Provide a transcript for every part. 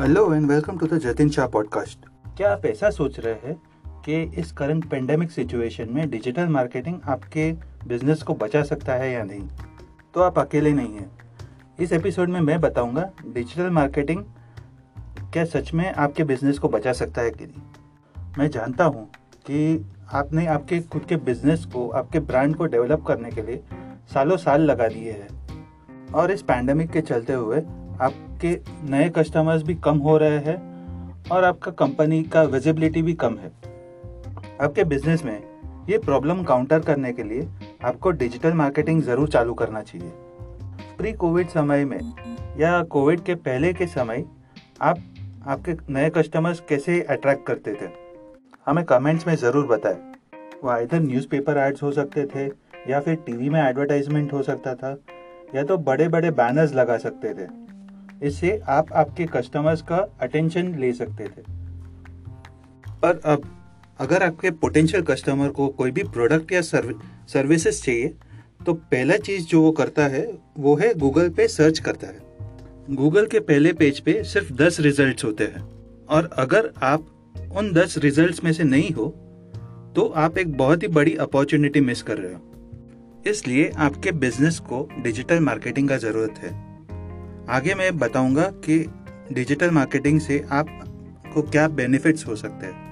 Hello and welcome to the Jatin Shah podcast क्या आप ऐसा सोच रहे हैं कि इस करंट पेंडेमिक सिचुएशन में डिजिटल मार्केटिंग आपके बिज़नेस को बचा सकता है या नहीं? तो आप अकेले नहीं हैं। इस एपिसोड में मैं बताऊँगा डिजिटल मार्केटिंग क्या सच में आपके बिज़नेस को बचा सकता है कि नहीं। मैं जानता हूँ कि आपने आपके खुद के बिज़नेस को, आपके ब्रांड को डेवलप करने के लिए सालों साल लगा दिए हैं। और इस पैंडमिक के चलते हुए आपके नए कस्टमर्स भी कम हो रहे हैं और आपका कंपनी का विजिबिलिटी भी कम है। आपके बिज़नेस में ये प्रॉब्लम काउंटर करने के लिए आपको डिजिटल मार्केटिंग ज़रूर चालू करना चाहिए। प्री कोविड समय में या कोविड के पहले के समय आप आपके नए कस्टमर्स कैसे अट्रैक्ट करते थे? हमें कमेंट्स में ज़रूर बताएँ। वो इधर न्यूज़पेपर एड्स हो सकते थे या फिर टीवी में एडवर्टाइजमेंट हो सकता था या तो बड़े बड़े बैनर्स लगा सकते थे। इससे आप आपके कस्टमर्स का अटेंशन ले सकते थे। पर अब, अगर आपके पोटेंशियल कस्टमर को कोई भी प्रोडक्ट या सर्विसेज़ चाहिए तो पहला चीज़ जो वो करता है, वो है गूगल पे सर्च करता है। गूगल के पहले पेज पे सिर्फ़ दस रिजल्ट्स होते हैं। और अगर आप उन दस रिजल्ट्स में से नहीं हो तो आप एक बहुत ही बड़ी अपॉर्चुनिटी मिस कर रहे हो। इसलिए आपके बिज़नेस को डिजिटल मार्केटिंग का ज़रूरत है। आगे मैं बताऊँगा कि डिजिटल मार्केटिंग से आपको क्या बेनिफिट्स हो सकते हैं।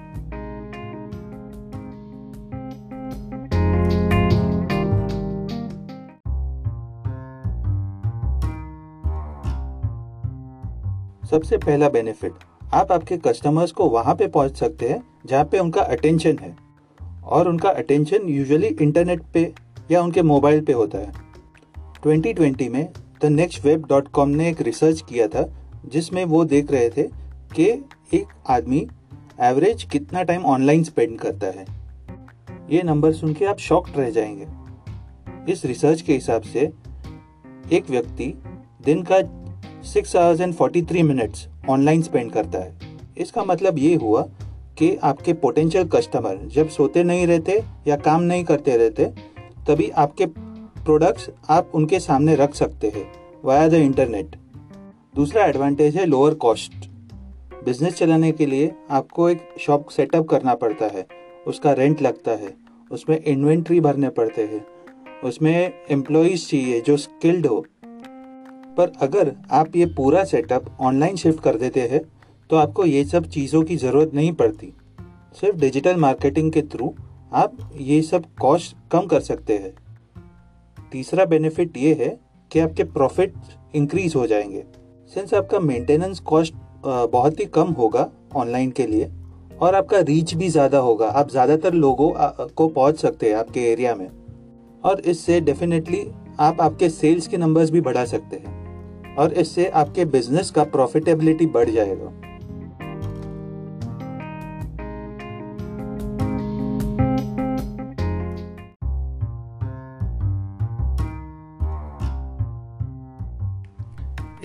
सबसे पहला बेनिफिट आप आपके कस्टमर्स को वहाँ पे पहुँच सकते हैं जहाँ पे उनका अटेंशन है और उनका अटेंशन यूजुअली इंटरनेट पे या उनके मोबाइल पे होता है। 2020 में the next web dot com ने एक रिसर्च किया था, जिसमें वो देख रहे थे कि एक आदमी एवरेज कितना टाइम ऑनलाइन स्पेंड करता है। ये नंबर सुन के आप शॉक्ड रह जाएँगे। इस रिसर्च के हिसाब से एक व्यक्ति दिन का six hours and forty three minutes online spend करता है। इसका मतलब ये हुआ कि आपके पोटेंशियल कस्टमर जब सोते नहीं रहते या काम नहीं करते रहते, तभी आपके प्रोडक्ट्स आप उनके सामने रख सकते हैं वाया द इंटरनेट दूसरा एडवांटेज है लोअर कॉस्ट बिज़नेस चलाने के लिए आपको एक शॉप सेटअप करना पड़ता है। उसका रेंट लगता है। उसमें इन्वेंट्री भरने पड़ते हैं। उसमें एम्प्लॉयज़ चाहिए जो स्किल्ड हो। पर अगर आप ये पूरा सेटअप ऑनलाइन शिफ्ट कर देते हैं तो आपको ये सब चीज़ों की ज़रूरत नहीं पड़ती। सिर्फ़ डिजिटल मार्केटिंग के थ्रू आप ये सब कॉस्ट कम कर सकते हैं। तीसरा बेनिफिट ये है कि आपके प्रॉफिट इंक्रीज हो जाएँगे। सिंस आपका मेंटेनेंस कॉस्ट बहुत ही कम होगा ऑनलाइन के लिए और आपका रीच भी ज़्यादा होगा, आप ज़्यादातर लोगों को पहुँच सकते हैं आपके एरिया में। और इससे डेफिनेटली आप आपके सेल्स के नंबर्स भी बढ़ा सकते हैं और इससे आपके बिज़नेस का प्रॉफिटेबिलिटी बढ़ जाएगा।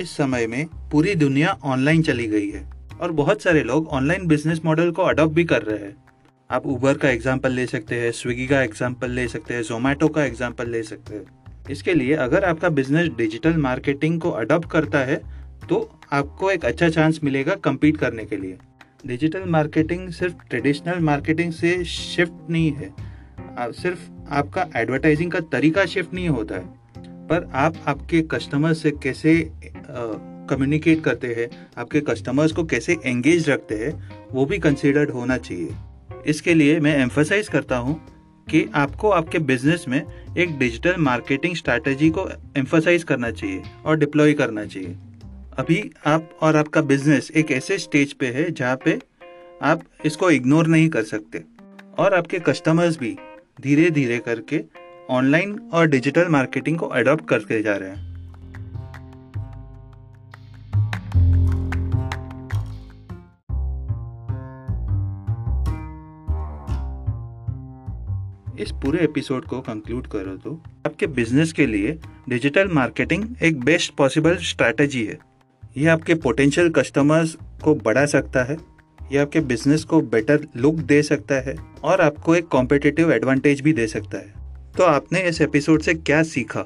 इस समय में पूरी दुनिया ऑनलाइन चली गई है और बहुत सारे लोग ऑनलाइन बिज़नेस मॉडल को अडॉप्ट भी कर रहे हैं। आप उबर का एग्ज़ाम्पल ले सकते हैं स्विगी का एग्ज़ाम्पल ले सकते हैं जोमेटो का एग्ज़ाम्पल ले सकते हैं। इसके लिए अगर आपका बिज़नेस डिजिटल मार्केटिंग को अडॉप्ट करता है तो आपको एक अच्छा चांस मिलेगा कम्पीट करने के लिए। डिजिटल मार्केटिंग सिर्फ़ ट्रेडिशनल मार्केटिंग से शिफ्ट नहीं है। सिर्फ़ आपका एडवर्टाइजिंग का तरीका शिफ्ट नहीं होता है। पर आप आपके कस्टमर से कैसे कम्युनिकेट करते हैं, आपके कस्टमर्स को कैसे एंगेज रखते हैं, वो भी कंसिडर्ड होना चाहिए। इसके लिए मैं एम्फोसाइज करता हूँ कि आपको आपके बिज़नेस में एक डिजिटल मार्केटिंग स्ट्रैटेजी को एम्फोसाइज करना चाहिए और डिप्लॉय करना चाहिए। अभी आप और आपका बिज़नेस एक ऐसे स्टेज पे है जहाँ पे आप इसको इग्नोर नहीं कर सकते और आपके कस्टमर्स भी धीरे धीरे करके ऑनलाइन और डिजिटल मार्केटिंग को अडॉप्ट करके जा रहे हैं। इस पूरे एपिसोड को कंक्लूड करो तो। आपके बिज़नेस के लिए डिजिटल मार्केटिंग एक बेस्ट पॉसिबल स्ट्रैटेजी है। यह आपके पोटेंशियल कस्टमर्स को बढ़ा सकता है। यह आपके बिज़नेस को बेटर लुक दे सकता है और आपको एक कॉम्पिटिटिव एडवांटेज भी दे सकता है। तो आपने इस एपिसोड से क्या सीखा?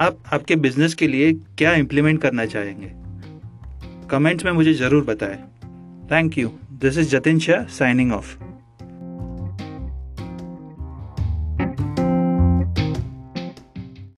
आप आपके बिज़नेस के लिए क्या इम्प्लीमेंट करना चाहेंगे? कमेंट्स में मुझे ज़रूर बताएँ। Thank you this is Jatin Shah signing off